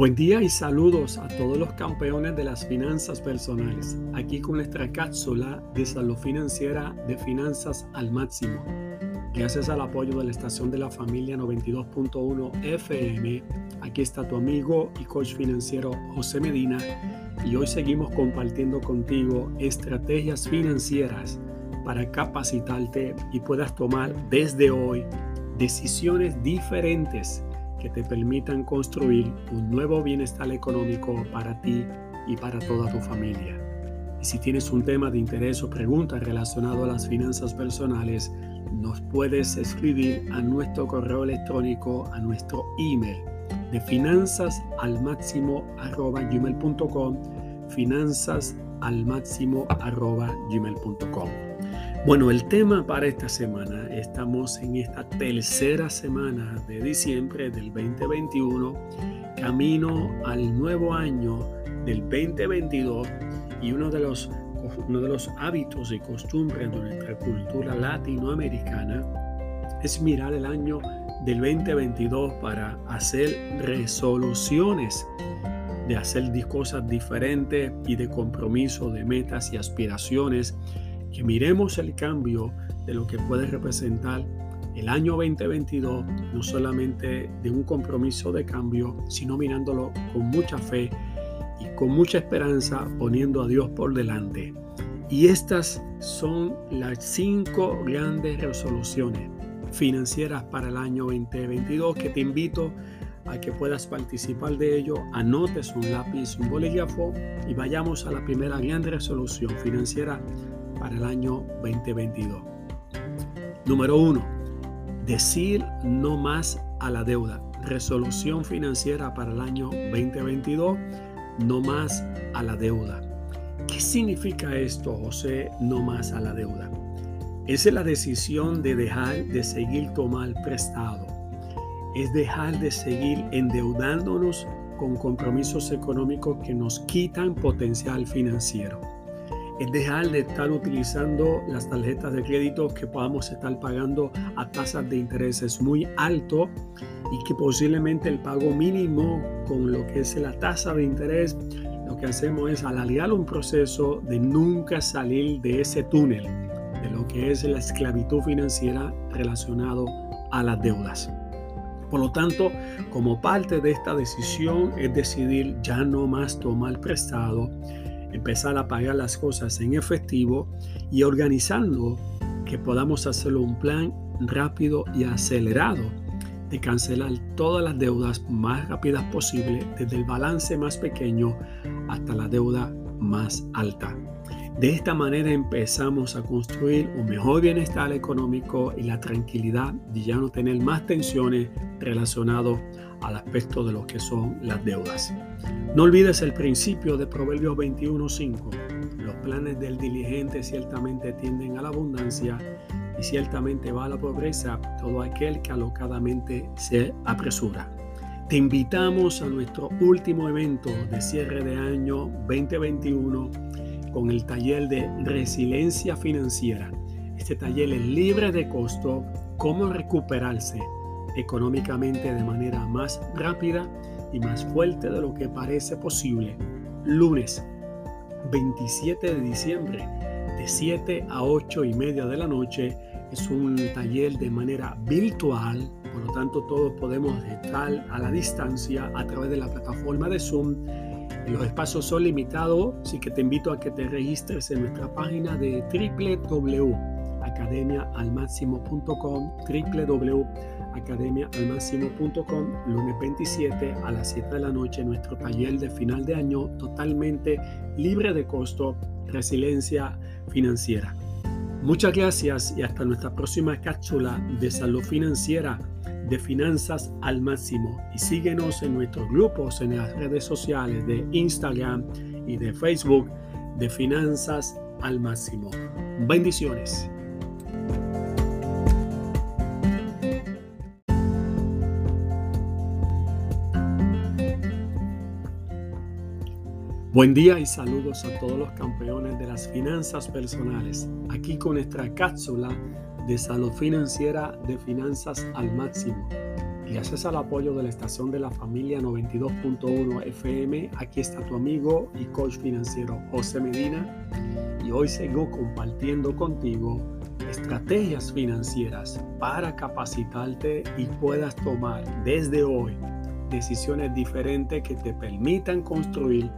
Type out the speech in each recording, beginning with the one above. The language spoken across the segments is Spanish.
Buen día y saludos a todos los campeones de las finanzas personales. Aquí con nuestra cápsula de salud financiera de finanzas al máximo. Gracias al apoyo de la estación de la familia 92.1 FM, aquí está tu amigo y coach financiero José Medina y hoy seguimos compartiendo contigo estrategias financieras para capacitarte y puedas tomar desde hoy decisiones diferentes que te permitan construir un nuevo bienestar económico para ti y para toda tu familia. Y si tienes un tema de interés o pregunta relacionado a las finanzas personales, nos puedes escribir a nuestro correo electrónico, a nuestro email de finanzas al máximo arroba gmail.com, finanzas al máximo arroba gmail.com. Bueno, el tema para esta semana, estamos en esta tercera semana de diciembre del 2021, camino al nuevo año del 2022 y uno de los, uno de los hábitos y costumbres de nuestra cultura latinoamericana es mirar el año del 2022 para hacer resoluciones de hacer cosas diferentes y de compromiso de metas y aspiraciones que miremos el cambio de lo que puede representar el año 2022, no solamente de un compromiso de cambio, sino mirándolo con mucha fe y con mucha esperanza, poniendo a Dios por delante. Y estas son las cinco grandes resoluciones financieras para el año 2022 que te invito a que puedas participar de ello. Anotes un lápiz, un bolígrafo y vayamos a la primera gran resolución financiera para el año 2022. Número uno, decir no más a la deuda. Resolución financiera para el año 2022, no más a la deuda. ¿Qué significa esto, José, no más a la deuda? Es la decisión de dejar de seguir tomar prestado. Es dejar de seguir endeudándonos con compromisos económicos que nos quitan potencial financiero es dejar de estar utilizando las tarjetas de crédito que podamos estar pagando a tasas de intereses muy alto y que posiblemente el pago mínimo con lo que es la tasa de interés lo que hacemos es alargar un proceso de nunca salir de ese túnel de lo que es la esclavitud financiera relacionado a las deudas. Por lo tanto, como parte de esta decisión es decidir ya no más tomar prestado, empezar a pagar las cosas en efectivo y organizando que podamos hacer un plan rápido y acelerado de cancelar todas las deudas más rápidas posible, desde el balance más pequeño hasta la deuda más alta. De esta manera empezamos a construir un mejor bienestar económico y la tranquilidad de ya no tener más tensiones relacionadas al aspecto de lo que son las deudas. No olvides el principio de Proverbios 21.5. Los planes del diligente ciertamente tienden a la abundancia y ciertamente va a la pobreza todo aquel que alocadamente se apresura. Te invitamos a nuestro último evento de cierre de año 2021 con el taller de resiliencia financiera. Este taller es libre de costo, cómo recuperarse económicamente de manera más rápida y más fuerte de lo que parece posible. Lunes 27 de diciembre de 7 a 8 y media de la noche es un taller de manera virtual, por lo tanto todos podemos estar a la distancia a través de la plataforma de Zoom. Los espacios son limitados, así que te invito a que te registres en nuestra página de www.academiaalmaximo.com www academiaalmáximo.com, lunes 27 a las 7 de la noche, nuestro taller de final de año totalmente libre de costo, resiliencia financiera. Muchas gracias y hasta nuestra próxima cápsula de salud financiera de finanzas al máximo. Y síguenos en nuestros grupos en las redes sociales de Instagram y de Facebook de finanzas al máximo. Bendiciones. Buen día y saludos a todos los campeones de las finanzas personales. Aquí con nuestra cápsula de salud financiera de finanzas al máximo. Gracias al apoyo de la estación de la familia 92.1 FM, aquí está tu amigo y coach financiero José Medina y hoy sigo compartiendo contigo estrategias financieras para capacitarte y puedas tomar desde hoy decisiones diferentes que te permitan construir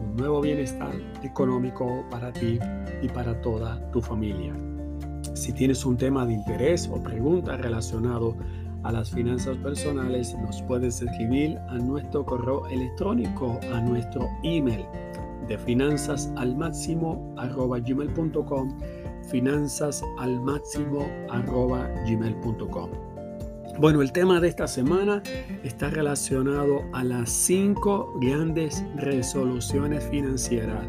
un nuevo bienestar económico para ti y para toda tu familia. Si tienes un tema de interés o pregunta relacionado a las finanzas personales, nos puedes escribir a nuestro correo electrónico, a nuestro email de finanzas al máximo arroba gmail.com finanzas al máximo arroba gmail.com bueno, el tema de esta semana está relacionado a las cinco grandes resoluciones financieras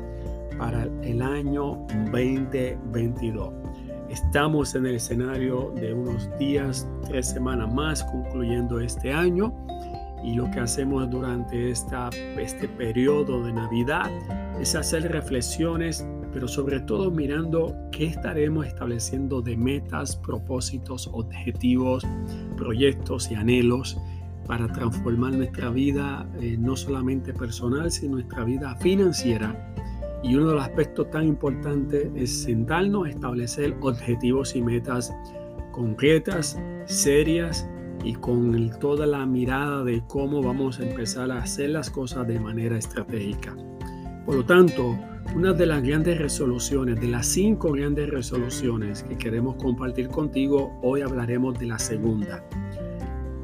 para el año 2022. Estamos en el escenario de unos días, tres semanas más, concluyendo este año. Y lo que hacemos durante esta, este periodo de Navidad es hacer reflexiones, pero sobre todo mirando qué estaremos estableciendo de metas, propósitos, objetivos, proyectos y anhelos para transformar nuestra vida, eh, no solamente personal, sino nuestra vida financiera y uno de los aspectos tan importantes es sentarnos a establecer objetivos y metas concretas, serias y con toda la mirada de cómo vamos a empezar a hacer las cosas de manera estratégica. Por lo tanto, una de las grandes resoluciones, de las cinco grandes resoluciones que queremos compartir contigo, hoy hablaremos de la segunda.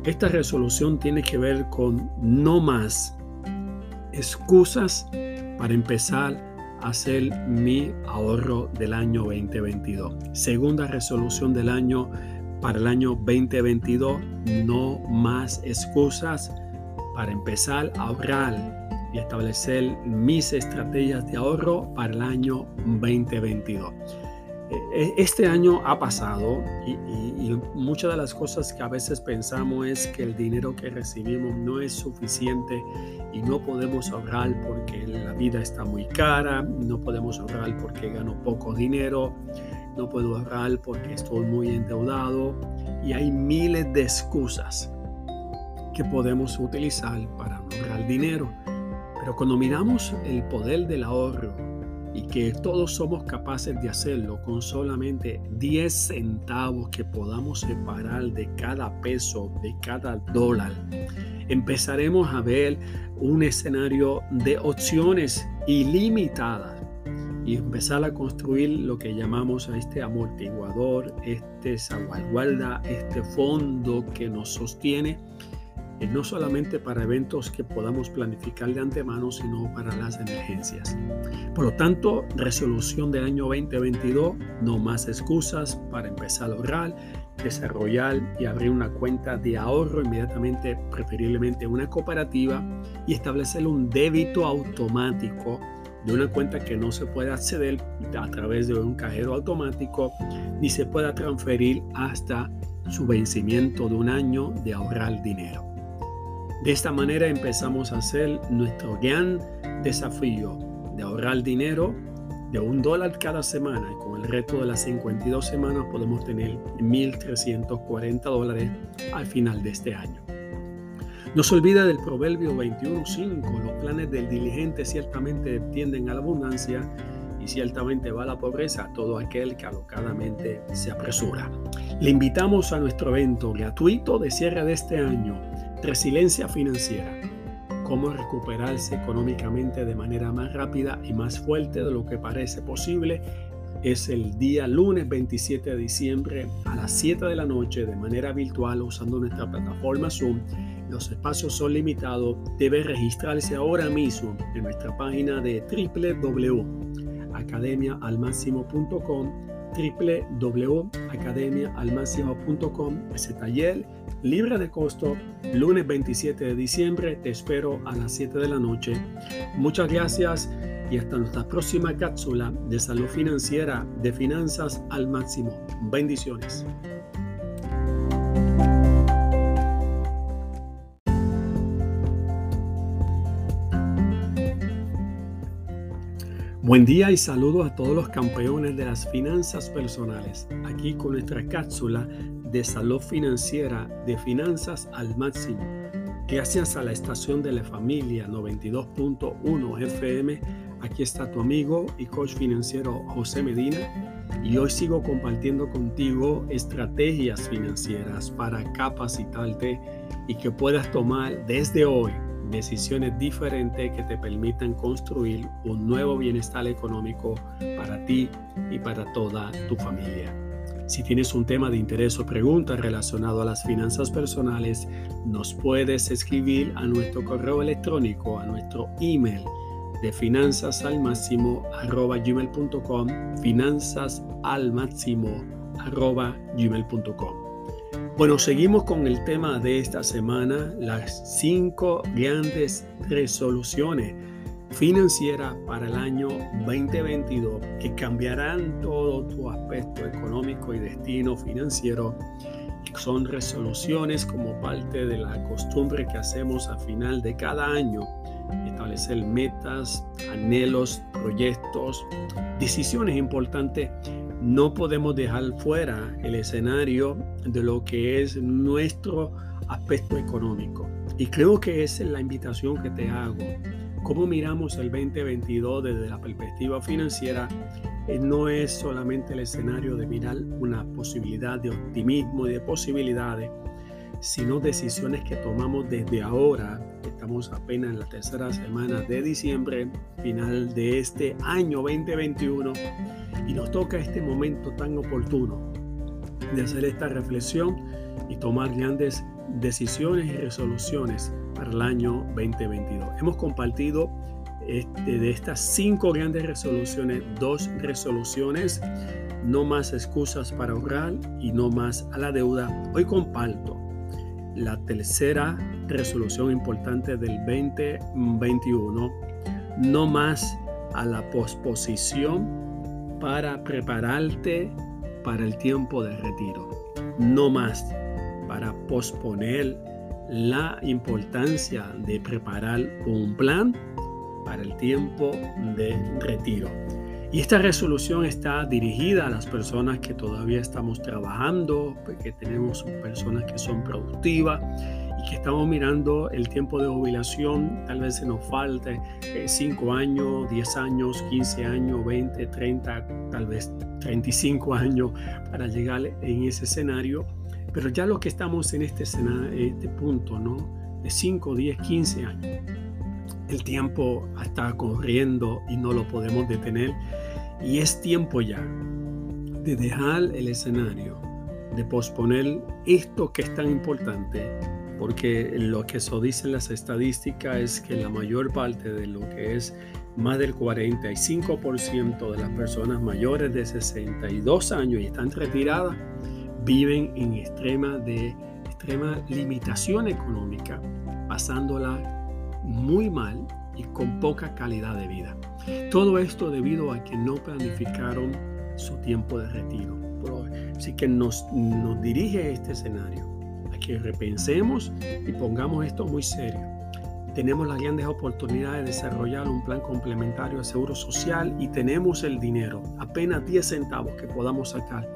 Esta resolución tiene que ver con no más excusas para empezar hacer mi ahorro del año 2022. Segunda resolución del año para el año 2022, no más excusas para empezar a ahorrar y establecer mis estrategias de ahorro para el año 2022. E, e, este año ha pasado y, muchas de las cosas que a veces pensamos es que el dinero que recibimos no es suficiente y no podemos ahorrar porque la vida está muy cara, no podemos ahorrar porque gano poco dinero, no puedo ahorrar porque estoy muy endeudado y hay miles de excusas que podemos utilizar para ahorrar dinero. Pero cuando miramos el poder del ahorro, y que todos somos capaces de hacerlo con solamente 10 centavos que podamos separar de cada peso, de cada dólar, empezaremos a ver un escenario de opciones ilimitadas y empezar a construir lo que llamamos a este amortiguador, este salvaguarda, este fondo que nos sostiene no solamente para eventos que podamos planificar de antemano, sino para las emergencias. Por lo tanto, resolución del año 2022, no más excusas para empezar a ahorrar, desarrollar y abrir una cuenta de ahorro inmediatamente, preferiblemente una cooperativa, y establecer un débito automático de una cuenta que no se puede acceder a través de un cajero automático, ni se pueda transferir hasta su vencimiento de un año de ahorrar dinero. De esta manera empezamos a hacer nuestro gran desafío de ahorrar dinero de un dólar cada semana y con el resto de las 52 semanas podemos tener 1.340 dólares al final de este año. No se olvide del proverbio 21.5, los planes del diligente ciertamente tienden a la abundancia y ciertamente va a la pobreza todo aquel que alocadamente se apresura. Le invitamos a nuestro evento gratuito de cierre de este año Resiliencia financiera. Cómo recuperarse económicamente de manera más rápida y más fuerte de lo que parece posible. Es el día lunes 27 de diciembre a las 7 de la noche de manera virtual usando nuestra plataforma Zoom. Los espacios son limitados. Debe registrarse ahora mismo en nuestra página de www.academiaalmáximo.com www.academiaalmáximo.com Ese taller libre de costo, lunes 27 de diciembre. Te espero a las 7 de la noche. Muchas gracias y hasta nuestra próxima cápsula de salud financiera de finanzas al máximo. Bendiciones. Buen día y saludos a todos los campeones de las finanzas personales, aquí con nuestra cápsula de salud financiera de finanzas al máximo. Gracias a la estación de la familia 92.1 FM, aquí está tu amigo y coach financiero José Medina y hoy sigo compartiendo contigo estrategias financieras para capacitarte y que puedas tomar desde hoy decisiones diferentes que te permitan construir un nuevo bienestar económico para ti y para toda tu familia. Si tienes un tema de interés o pregunta relacionado a las finanzas personales, nos puedes escribir a nuestro correo electrónico, a nuestro email de finanzas al máximo arroba gmail.com, finanzas al máximo arroba gmail.com. Bueno, seguimos con el tema de esta semana, las cinco grandes resoluciones financiera para el año 2022 que cambiarán todo tu aspecto económico y destino financiero. Son resoluciones como parte de la costumbre que hacemos a final de cada año, establecer metas, anhelos, proyectos, decisiones importantes. No podemos dejar fuera el escenario de lo que es nuestro aspecto económico. Y creo que esa es la invitación que te hago cómo miramos el 2022 desde la perspectiva financiera eh, no es solamente el escenario de mirar una posibilidad de optimismo y de posibilidades, sino decisiones que tomamos desde ahora. Estamos apenas en la tercera semana de diciembre, final de este año 2021, y nos toca este momento tan oportuno de hacer esta reflexión y tomar grandes decisiones y resoluciones para el año 2022. Hemos compartido este, de estas cinco grandes resoluciones, dos resoluciones, no más excusas para ahorrar y no más a la deuda. Hoy comparto la tercera resolución importante del 2021, no más a la posposición para prepararte para el tiempo de retiro. No más para posponer la importancia de preparar un plan para el tiempo de retiro. Y esta resolución está dirigida a las personas que todavía estamos trabajando, que tenemos personas que son productivas y que estamos mirando el tiempo de jubilación. Tal vez se nos falte 5 eh, años, 10 años, 15 años, 20, 30, tal vez 35 años para llegar en ese escenario pero ya lo que estamos en este, este punto, ¿no? De 5, 10, 15 años, el tiempo está corriendo y no lo podemos detener. Y es tiempo ya de dejar el escenario, de posponer esto que es tan importante, porque lo que eso dicen las estadísticas es que la mayor parte de lo que es más del 45% de las personas mayores de 62 años y están retiradas, viven en extrema, de, extrema limitación económica, pasándola muy mal y con poca calidad de vida. Todo esto debido a que no planificaron su tiempo de retiro. Así que nos, nos dirige este escenario a que repensemos y pongamos esto muy serio. Tenemos las grandes oportunidades de desarrollar un plan complementario de seguro social y tenemos el dinero, apenas 10 centavos que podamos sacar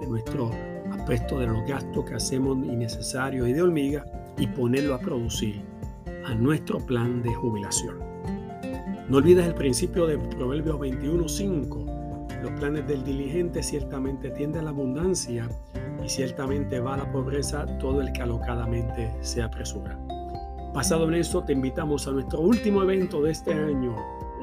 de nuestro aspecto de los gastos que hacemos innecesarios y de hormiga y ponerlo a producir a nuestro plan de jubilación. No olvides el principio de Proverbios 21.5. Los planes del diligente ciertamente tienden a la abundancia y ciertamente va a la pobreza todo el que alocadamente se apresura. Pasado en eso, te invitamos a nuestro último evento de este año,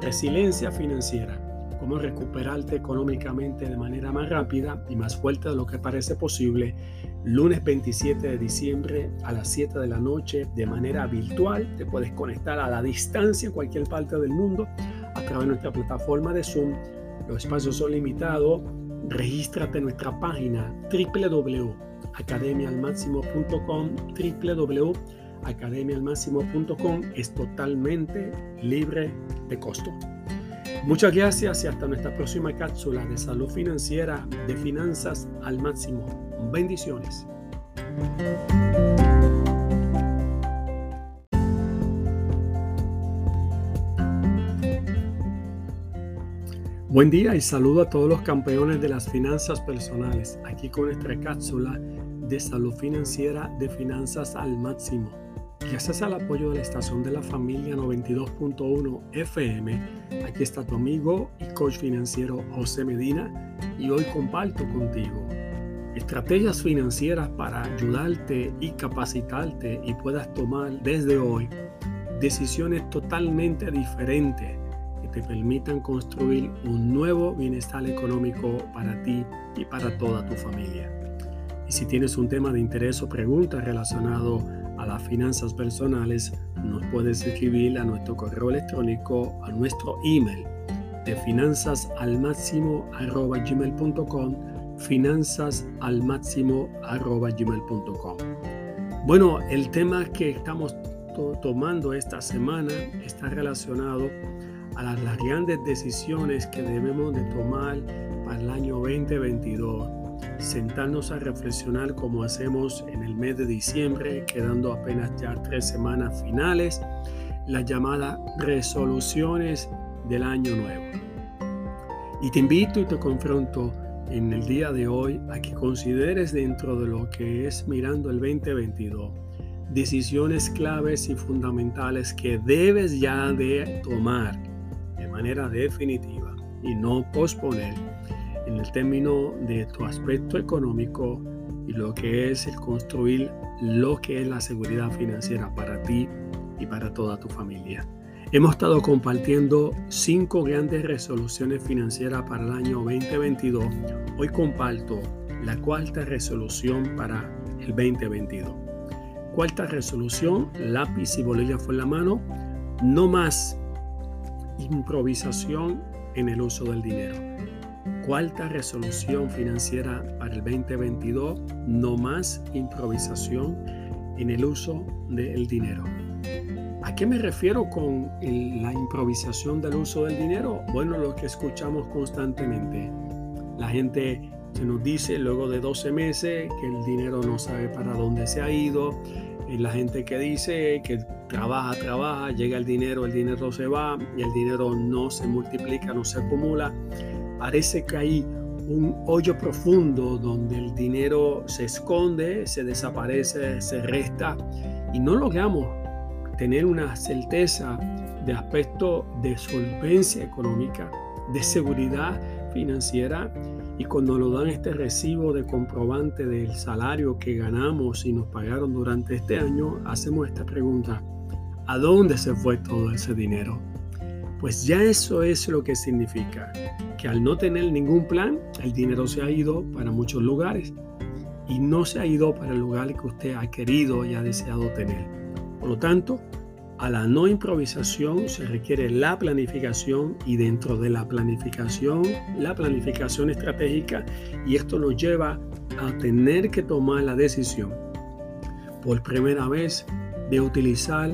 Resiliencia Financiera cómo recuperarte económicamente de manera más rápida y más fuerte de lo que parece posible, lunes 27 de diciembre a las 7 de la noche de manera virtual. Te puedes conectar a la distancia en cualquier parte del mundo a través de nuestra plataforma de Zoom. Los espacios son limitados. Regístrate en nuestra página www.academialmáximo.com www.academialmáximo.com es totalmente libre de costo. Muchas gracias y hasta nuestra próxima cápsula de salud financiera de finanzas al máximo. Bendiciones. Buen día y saludo a todos los campeones de las finanzas personales, aquí con nuestra cápsula de salud financiera de finanzas al máximo. Gracias al apoyo de la estación de la familia 92.1 FM, aquí está tu amigo y coach financiero José Medina y hoy comparto contigo estrategias financieras para ayudarte y capacitarte y puedas tomar desde hoy decisiones totalmente diferentes que te permitan construir un nuevo bienestar económico para ti y para toda tu familia. Y si tienes un tema de interés o pregunta relacionado a las finanzas personales, nos puedes escribir a nuestro correo electrónico, a nuestro email de finanzas al máximo gmail.com finanzas al máximo gmail.com bueno el tema que estamos tomando esta semana está relacionado a las, las grandes decisiones que debemos de tomar para el año 2022 sentarnos a reflexionar como hacemos en el mes de diciembre, quedando apenas ya tres semanas finales, las llamadas resoluciones del año nuevo. Y te invito y te confronto en el día de hoy a que consideres dentro de lo que es mirando el 2022 decisiones claves y fundamentales que debes ya de tomar de manera definitiva y no posponer en el término de tu aspecto económico y lo que es el construir lo que es la seguridad financiera para ti y para toda tu familia. Hemos estado compartiendo cinco grandes resoluciones financieras para el año 2022. Hoy comparto la cuarta resolución para el 2022. Cuarta resolución, lápiz y bolígrafo en la mano, no más improvisación en el uso del dinero. Cuarta resolución financiera para el 2022, no más improvisación en el uso del dinero. ¿A qué me refiero con la improvisación del uso del dinero? Bueno, lo que escuchamos constantemente. La gente se nos dice luego de 12 meses que el dinero no sabe para dónde se ha ido. Y la gente que dice que trabaja, trabaja, llega el dinero, el dinero se va y el dinero no se multiplica, no se acumula. Parece que hay un hoyo profundo donde el dinero se esconde, se desaparece, se resta y no logramos tener una certeza de aspecto de solvencia económica, de seguridad financiera y cuando nos dan este recibo de comprobante del salario que ganamos y nos pagaron durante este año, hacemos esta pregunta, ¿a dónde se fue todo ese dinero? Pues ya eso es lo que significa, que al no tener ningún plan, el dinero se ha ido para muchos lugares y no se ha ido para el lugar que usted ha querido y ha deseado tener. Por lo tanto, a la no improvisación se requiere la planificación y dentro de la planificación, la planificación estratégica y esto nos lleva a tener que tomar la decisión por primera vez de utilizar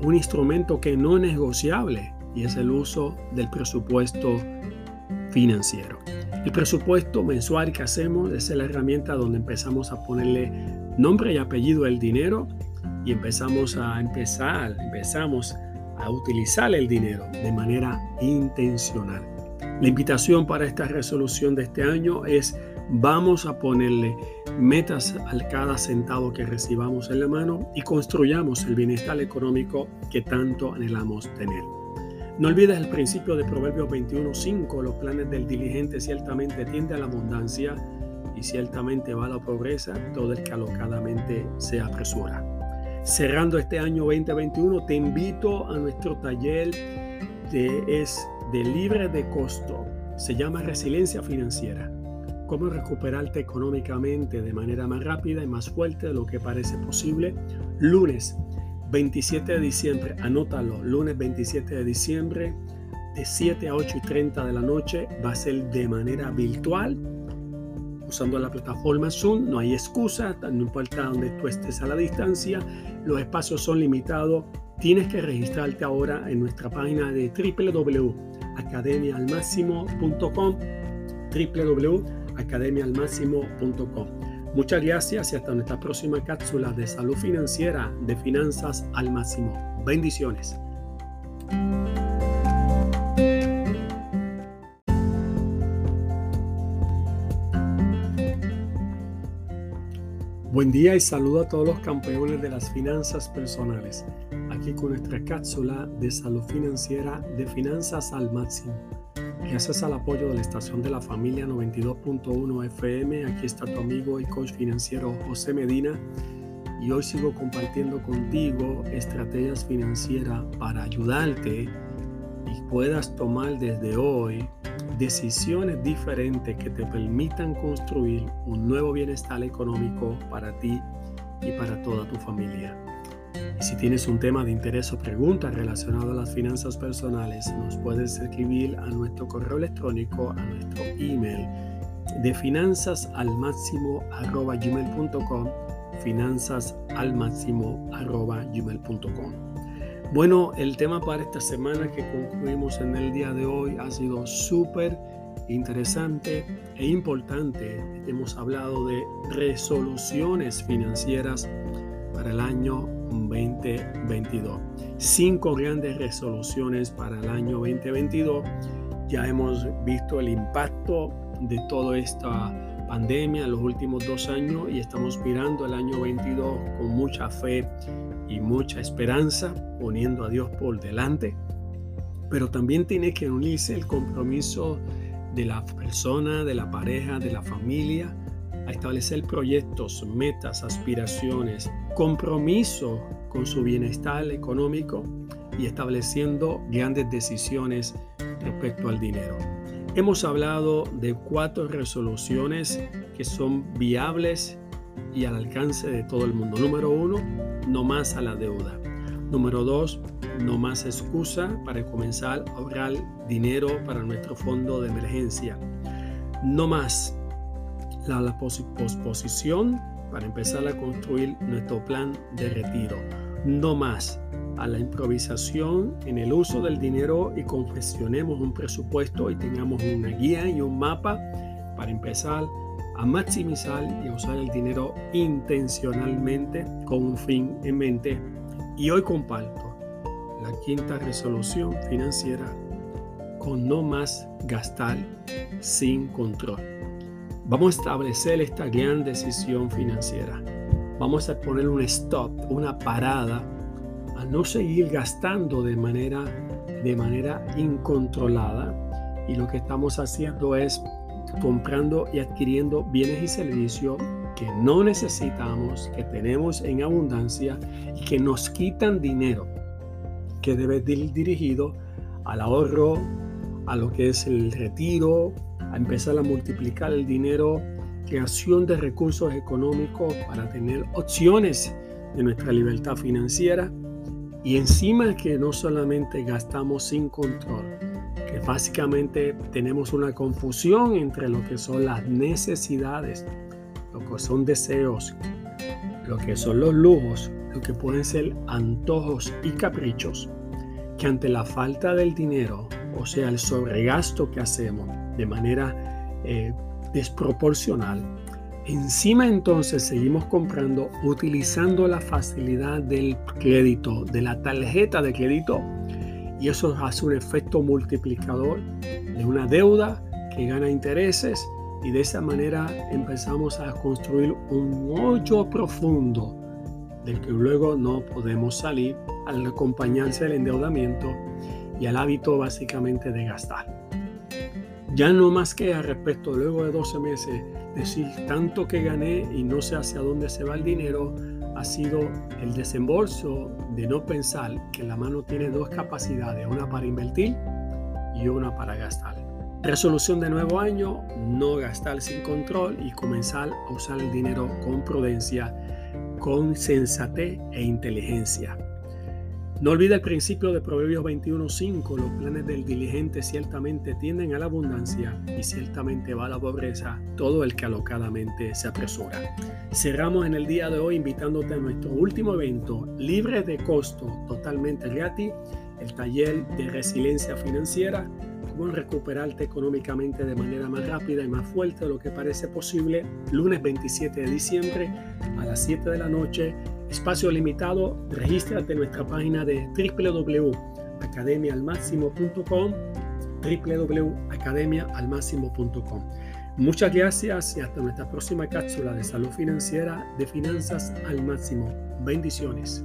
un instrumento que no es negociable y es el uso del presupuesto financiero. El presupuesto mensual que hacemos es la herramienta donde empezamos a ponerle nombre y apellido al dinero y empezamos a empezar, empezamos a utilizar el dinero de manera intencional. La invitación para esta resolución de este año es vamos a ponerle metas a cada centavo que recibamos en la mano y construyamos el bienestar económico que tanto anhelamos tener. No olvides el principio de Proverbios 21.5, los planes del diligente ciertamente tiende a la abundancia y ciertamente va a la pobreza todo el que alocadamente se apresura. Cerrando este año 2021, te invito a nuestro taller de, es de libre de costo. Se llama Resiliencia Financiera. Cómo recuperarte económicamente de manera más rápida y más fuerte de lo que parece posible. Lunes 27 de diciembre, anótalo, lunes 27 de diciembre de 7 a 8 y 30 de la noche va a ser de manera virtual usando la plataforma Zoom, no hay excusa, no importa dónde tú estés a la distancia, los espacios son limitados, tienes que registrarte ahora en nuestra página de www.academialmáximo.com www.academialmáximo.com Muchas gracias y hasta nuestra próxima cápsula de salud financiera de finanzas al máximo. Bendiciones. Buen día y saludo a todos los campeones de las finanzas personales. Aquí con nuestra cápsula de salud financiera de finanzas al máximo. Gracias al apoyo de la estación de la familia 92.1 FM, aquí está tu amigo y coach financiero José Medina. Y hoy sigo compartiendo contigo estrategias financieras para ayudarte y puedas tomar desde hoy decisiones diferentes que te permitan construir un nuevo bienestar económico para ti y para toda tu familia. Si tienes un tema de interés o pregunta relacionado a las finanzas personales, nos puedes escribir a nuestro correo electrónico, a nuestro email de finanzas al arroba gmail.com finanzas al máximo arroba gmail.com bueno, el tema para esta semana que concluimos en el día de hoy ha sido súper interesante e importante. Hemos hablado de resoluciones financieras para el año 2022. Cinco grandes resoluciones para el año 2022. Ya hemos visto el impacto de toda esta pandemia en los últimos dos años y estamos mirando el año 22 con mucha fe y mucha esperanza, poniendo a Dios por delante. Pero también tiene que unirse el compromiso de la persona, de la pareja, de la familia, a establecer proyectos, metas, aspiraciones, compromiso con su bienestar económico y estableciendo grandes decisiones respecto al dinero. Hemos hablado de cuatro resoluciones que son viables y al alcance de todo el mundo. Número uno, no más a la deuda. Número dos, no más excusa para comenzar a ahorrar dinero para nuestro fondo de emergencia. No más la, la posposición para empezar a construir nuestro plan de retiro. No más a la improvisación en el uso del dinero y confeccionemos un presupuesto y tengamos una guía y un mapa para empezar a maximizar y usar el dinero intencionalmente con un fin en mente. Y hoy comparto la quinta resolución financiera con no más gastar sin control. Vamos a establecer esta gran decisión financiera. Vamos a poner un stop, una parada a no seguir gastando de manera de manera incontrolada y lo que estamos haciendo es comprando y adquiriendo bienes y servicios que no necesitamos, que tenemos en abundancia y que nos quitan dinero, que debe ir dirigido al ahorro, a lo que es el retiro, a empezar a multiplicar el dinero, creación de recursos económicos para tener opciones de nuestra libertad financiera. Y encima que no solamente gastamos sin control, básicamente tenemos una confusión entre lo que son las necesidades, lo que son deseos, lo que son los lujos, lo que pueden ser antojos y caprichos, que ante la falta del dinero, o sea, el sobregasto que hacemos de manera eh, desproporcional, encima entonces seguimos comprando utilizando la facilidad del crédito, de la tarjeta de crédito y eso hace un efecto multiplicador de una deuda que gana intereses y de esa manera empezamos a construir un hoyo profundo del que luego no podemos salir al acompañarse el endeudamiento y al hábito básicamente de gastar. Ya no más que al respecto, luego de 12 meses, decir tanto que gané y no sé hacia dónde se va el dinero, ha sido el desembolso de no pensar que la mano tiene dos capacidades, una para invertir y una para gastar. Resolución de nuevo año, no gastar sin control y comenzar a usar el dinero con prudencia, con sensatez e inteligencia. No olvide el principio de Proverbios 21:5, los planes del diligente ciertamente tienden a la abundancia y ciertamente va a la pobreza todo el que alocadamente se apresura. Cerramos en el día de hoy invitándote a nuestro último evento, libre de costo, totalmente gratis, el taller de resiliencia financiera, recuperarte económicamente de manera más rápida y más fuerte de lo que parece posible, lunes 27 de diciembre a las 7 de la noche Espacio limitado, regístrate en nuestra página de www.academiaalmáximo.com www.academiaalmáximo.com Muchas gracias y hasta nuestra próxima cápsula de salud financiera de finanzas al máximo. Bendiciones.